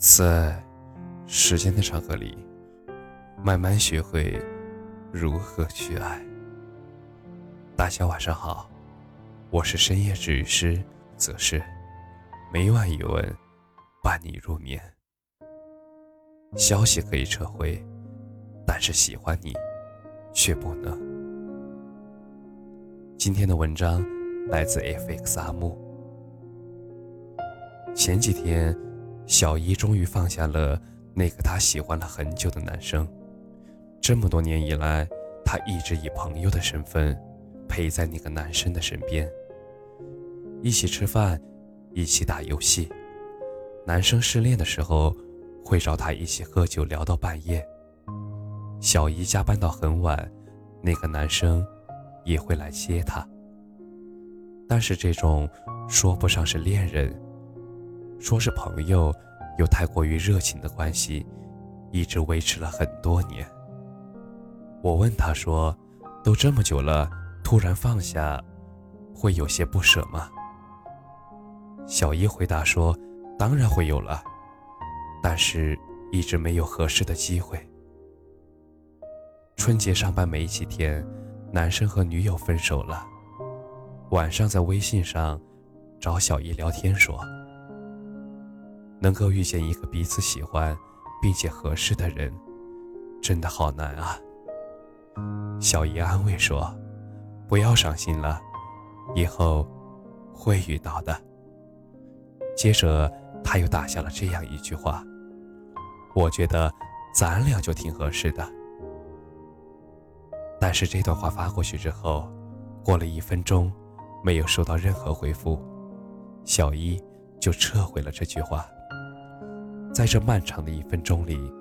在时间的长河里，慢慢学会如何去爱。大家晚上好，我是深夜治愈师则是，每晚一问，伴你入眠。消息可以撤回，但是喜欢你却不能。今天的文章来自 FX 阿木。前几天。小姨终于放下了那个她喜欢了很久的男生。这么多年以来，她一直以朋友的身份陪在那个男生的身边，一起吃饭，一起打游戏。男生失恋的时候，会找她一起喝酒，聊到半夜。小姨加班到很晚，那个男生也会来接她。但是这种说不上是恋人。说是朋友，又太过于热情的关系，一直维持了很多年。我问他说：“都这么久了，突然放下，会有些不舍吗？”小姨回答说：“当然会有了，但是一直没有合适的机会。”春节上班没几天，男生和女友分手了。晚上在微信上找小姨聊天说。能够遇见一个彼此喜欢并且合适的人，真的好难啊。小姨安慰说：“不要伤心了，以后会遇到的。”接着他又打下了这样一句话：“我觉得咱俩就挺合适的。”但是这段话发过去之后，过了一分钟，没有收到任何回复，小姨就撤回了这句话。在这漫长的一分钟里，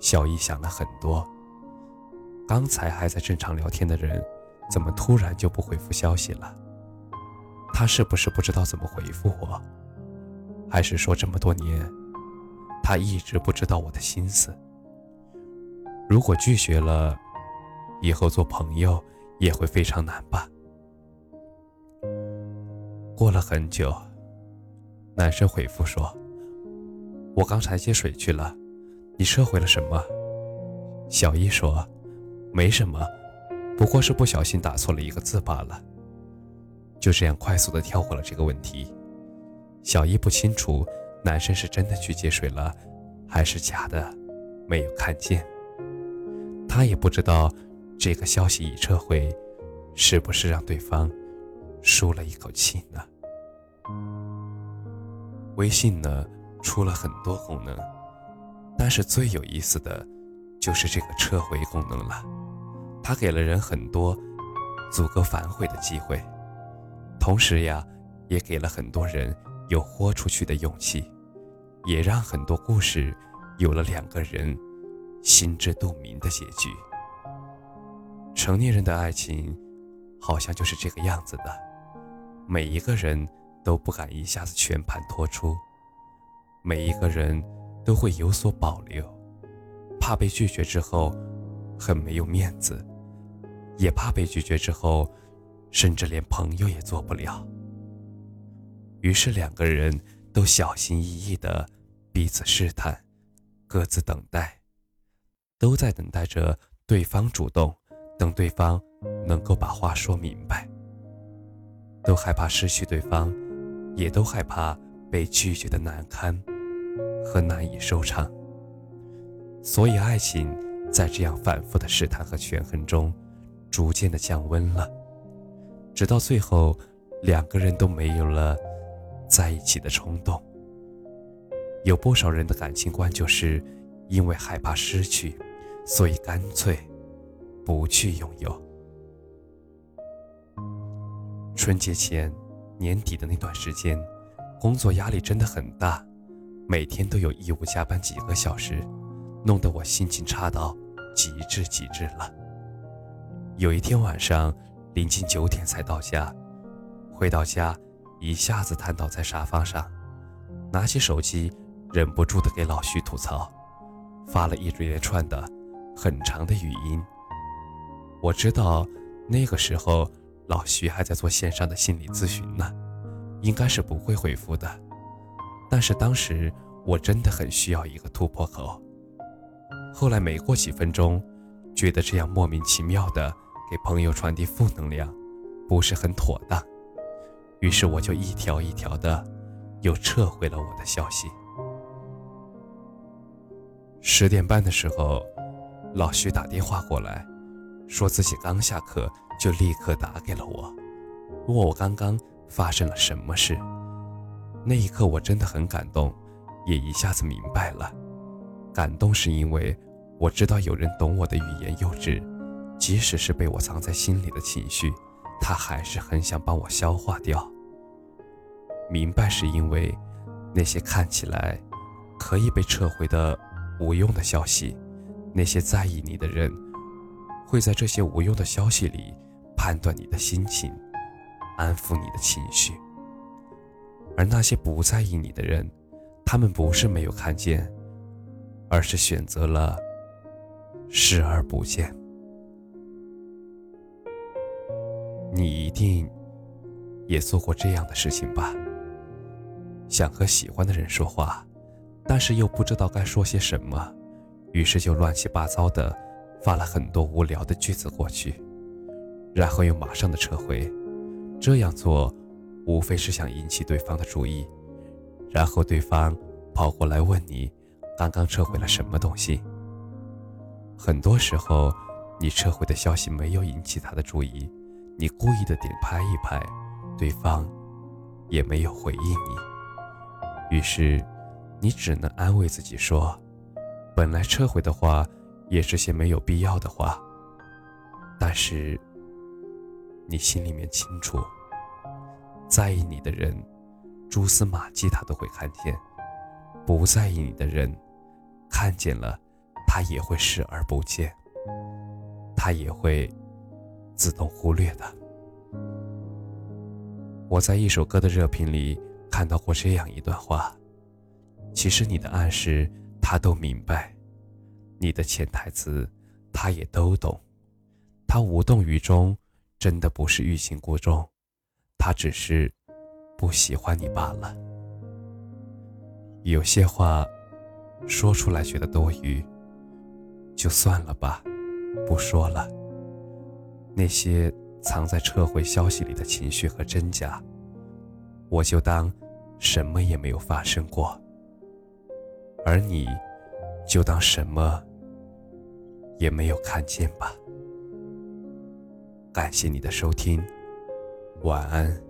小易想了很多。刚才还在正常聊天的人，怎么突然就不回复消息了？他是不是不知道怎么回复我？还是说这么多年，他一直不知道我的心思？如果拒绝了，以后做朋友也会非常难吧？过了很久，男生回复说。我刚才接水去了，你撤回了什么？小一说：“没什么，不过是不小心打错了一个字罢了。”就这样快速的跳过了这个问题。小一不清楚男生是真的去接水了，还是假的，没有看见。他也不知道这个消息已撤回，是不是让对方舒了一口气呢？微信呢？出了很多功能，但是最有意思的，就是这个撤回功能了。它给了人很多足够反悔的机会，同时呀，也给了很多人有豁出去的勇气，也让很多故事有了两个人心知肚明的结局。成年人的爱情，好像就是这个样子的，每一个人都不敢一下子全盘托出。每一个人都会有所保留，怕被拒绝之后很没有面子，也怕被拒绝之后甚至连朋友也做不了。于是两个人都小心翼翼的彼此试探，各自等待，都在等待着对方主动，等对方能够把话说明白，都害怕失去对方，也都害怕被拒绝的难堪。和难以收场，所以爱情在这样反复的试探和权衡中，逐渐的降温了，直到最后，两个人都没有了在一起的冲动。有不少人的感情观就是因为害怕失去，所以干脆不去拥有。春节前年底的那段时间，工作压力真的很大。每天都有义务加班几个小时，弄得我心情差到极致极致了。有一天晚上，临近九点才到家，回到家一下子瘫倒在沙发上，拿起手机，忍不住的给老徐吐槽，发了一连串的很长的语音。我知道那个时候老徐还在做线上的心理咨询呢，应该是不会回复的。但是当时我真的很需要一个突破口。后来没过几分钟，觉得这样莫名其妙的给朋友传递负能量，不是很妥当，于是我就一条一条的又撤回了我的消息。十点半的时候，老徐打电话过来，说自己刚下课，就立刻打给了我，问我刚刚发生了什么事。那一刻我真的很感动，也一下子明白了。感动是因为我知道有人懂我的欲言又止，即使是被我藏在心里的情绪，他还是很想帮我消化掉。明白是因为那些看起来可以被撤回的。无用的消息，那些在意你的人，会在这些无用的消息里判断你的心情，安抚你的情绪；而那些不在意你的人，他们不是没有看见，而是选择了视而不见。你一定也做过这样的事情吧？想和喜欢的人说话。但是又不知道该说些什么，于是就乱七八糟的发了很多无聊的句子过去，然后又马上的撤回。这样做，无非是想引起对方的注意，然后对方跑过来问你，刚刚撤回了什么东西。很多时候，你撤回的消息没有引起他的注意，你故意的点拍一拍，对方也没有回应你，于是。你只能安慰自己说：“本来撤回的话，也是些没有必要的话。”但是，你心里面清楚，在意你的人，蛛丝马迹他都会看见；不在意你的人，看见了，他也会视而不见，他也会自动忽略的。我在一首歌的热评里看到过这样一段话。其实你的暗示他都明白，你的潜台词他也都懂，他无动于衷，真的不是欲擒故纵，他只是不喜欢你罢了。有些话说出来觉得多余，就算了吧，不说了。那些藏在撤回消息里的情绪和真假，我就当什么也没有发生过。而你，就当什么也没有看见吧。感谢你的收听，晚安。